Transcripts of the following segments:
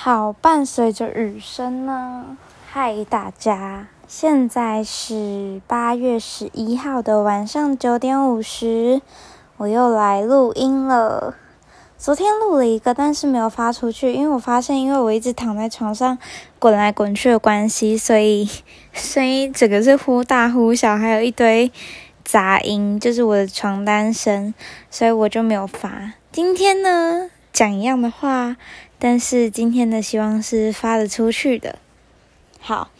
好，伴随着雨声呢。嗨，大家，现在是八月十一号的晚上九点五十，我又来录音了。昨天录了一个，但是没有发出去，因为我发现，因为我一直躺在床上滚来滚去的关系，所以 声音整个是忽大忽小，还有一堆杂音，就是我的床单声，所以我就没有发。今天呢，讲一样的话。但是今天的希望是发得出去的。好，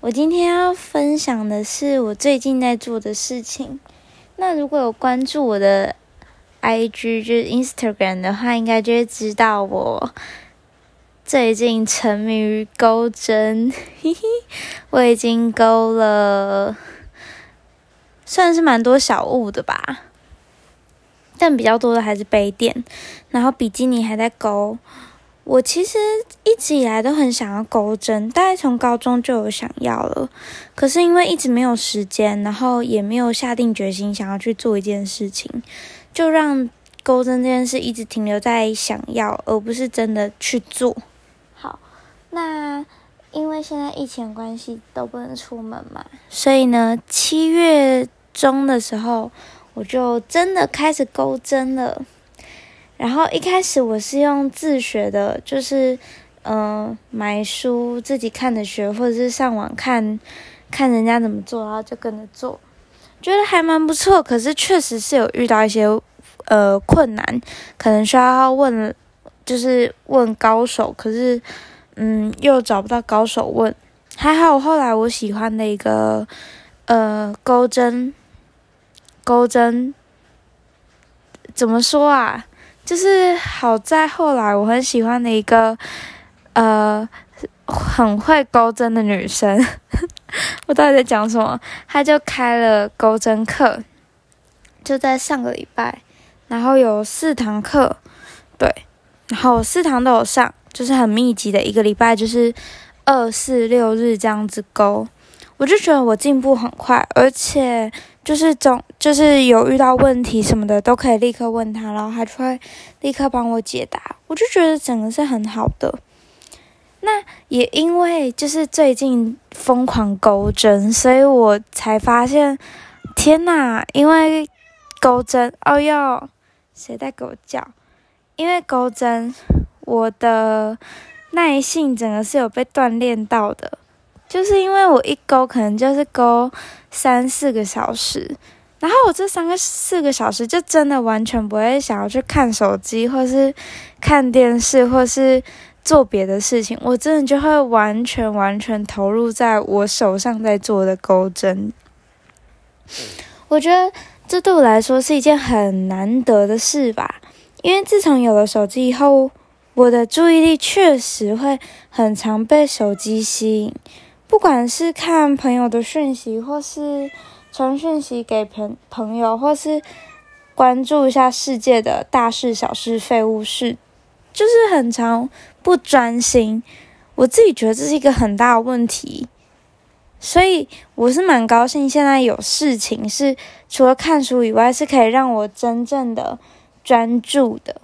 我今天要分享的是我最近在做的事情。那如果有关注我的 IG 就是 Instagram 的话，应该就会知道我最近沉迷于钩针。嘿嘿，我已经钩了，算是蛮多小物的吧，但比较多的还是杯垫，然后比基尼还在勾。我其实一直以来都很想要钩针，大概从高中就有想要了，可是因为一直没有时间，然后也没有下定决心想要去做一件事情，就让钩针这件事一直停留在想要，而不是真的去做。好，那因为现在疫情关系都不能出门嘛，所以呢，七月中的时候我就真的开始钩针了。然后一开始我是用自学的，就是，嗯，买书自己看着学，或者是上网看，看人家怎么做，然后就跟着做，觉得还蛮不错。可是确实是有遇到一些，呃，困难，可能需要问，就是问高手，可是，嗯，又找不到高手问。还好后来我喜欢的一个，呃，钩针，钩针，怎么说啊？就是好在后来我很喜欢的一个，呃，很会钩针的女生，我到底在讲什么？她就开了钩针课，就在上个礼拜，然后有四堂课，对，然后四堂都有上，就是很密集的一个礼拜，就是二四六日这样子钩，我就觉得我进步很快，而且。就是总就是有遇到问题什么的，都可以立刻问他，然后他就会立刻帮我解答。我就觉得整个是很好的。那也因为就是最近疯狂钩针，所以我才发现，天呐！因为钩针，哦哟，谁在给我叫？因为钩针，我的耐性整个是有被锻炼到的。就是因为我一勾可能就是勾三四个小时，然后我这三个四个小时就真的完全不会想要去看手机，或是看电视，或是做别的事情，我真的就会完全完全投入在我手上在做的钩针。我觉得这对我来说是一件很难得的事吧，因为自从有了手机以后，我的注意力确实会很常被手机吸引。不管是看朋友的讯息，或是传讯息给朋朋友，或是关注一下世界的大事小事、废物事，就是很常不专心。我自己觉得这是一个很大的问题，所以我是蛮高兴现在有事情是除了看书以外，是可以让我真正的专注的。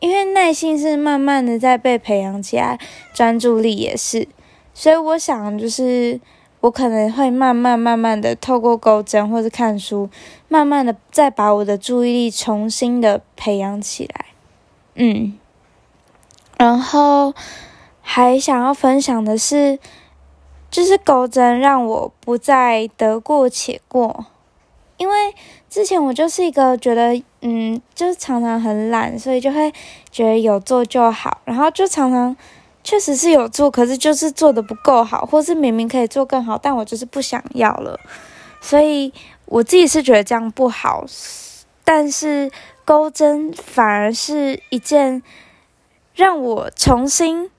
因为耐心是慢慢的在被培养起来，专注力也是。所以我想，就是我可能会慢慢慢慢的透过钩针或是看书，慢慢的再把我的注意力重新的培养起来。嗯，然后还想要分享的是，就是钩针让我不再得过且过，因为之前我就是一个觉得，嗯，就是常常很懒，所以就会觉得有做就好，然后就常常。确实是有做，可是就是做的不够好，或是明明可以做更好，但我就是不想要了。所以我自己是觉得这样不好，但是钩针反而是一件让我重新、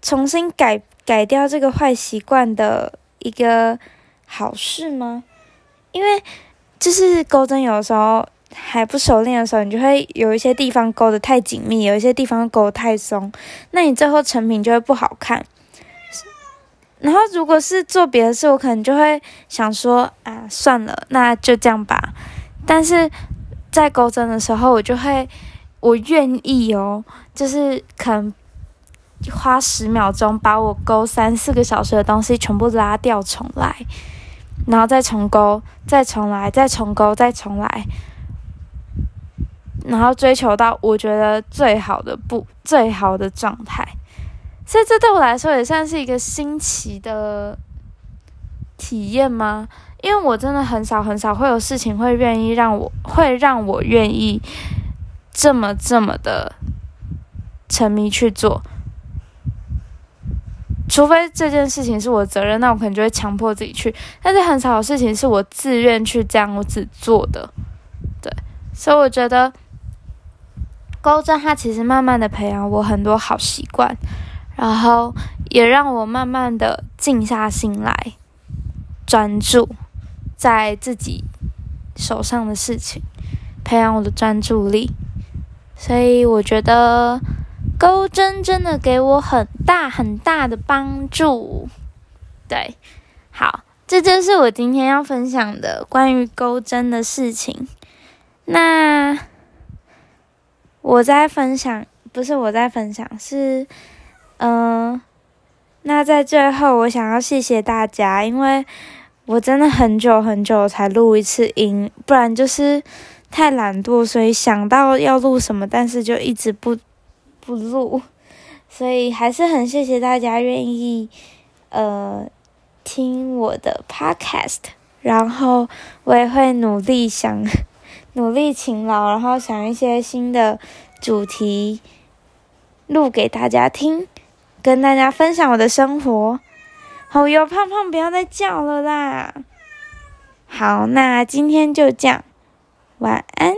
重新改改掉这个坏习惯的一个好事吗？因为就是钩针有时候。还不熟练的时候，你就会有一些地方勾的太紧密，有一些地方勾得太松，那你最后成品就会不好看。然后如果是做别的事，我可能就会想说啊，算了，那就这样吧。但是在钩针的时候，我就会，我愿意哦，就是可能花十秒钟把我勾三四个小时的东西全部拉掉重来，然后再重勾，再重来，再重勾，再重来，然后追求到我觉得最好的不最好的状态。所以这对我来说也算是一个新奇的体验吗？因为我真的很少很少会有事情会愿意让我会让我愿意这么这么的沉迷去做，除非这件事情是我责任，那我可能就会强迫自己去。但是很少有事情是我自愿去这样我只做的，对，所以我觉得钩针它其实慢慢的培养我很多好习惯，然后也让我慢慢的静下心来专注。在自己手上的事情，培养我的专注力，所以我觉得钩针真的给我很大很大的帮助。对，好，这就是我今天要分享的关于钩针的事情。那我在分享，不是我在分享，是嗯，那在最后，我想要谢谢大家，因为。我真的很久很久才录一次音，不然就是太懒惰，所以想到要录什么，但是就一直不不录。所以还是很谢谢大家愿意呃听我的 podcast，然后我也会努力想努力勤劳，然后想一些新的主题录给大家听，跟大家分享我的生活。好哟，胖胖，不要再叫了啦！好，那今天就这样，晚安。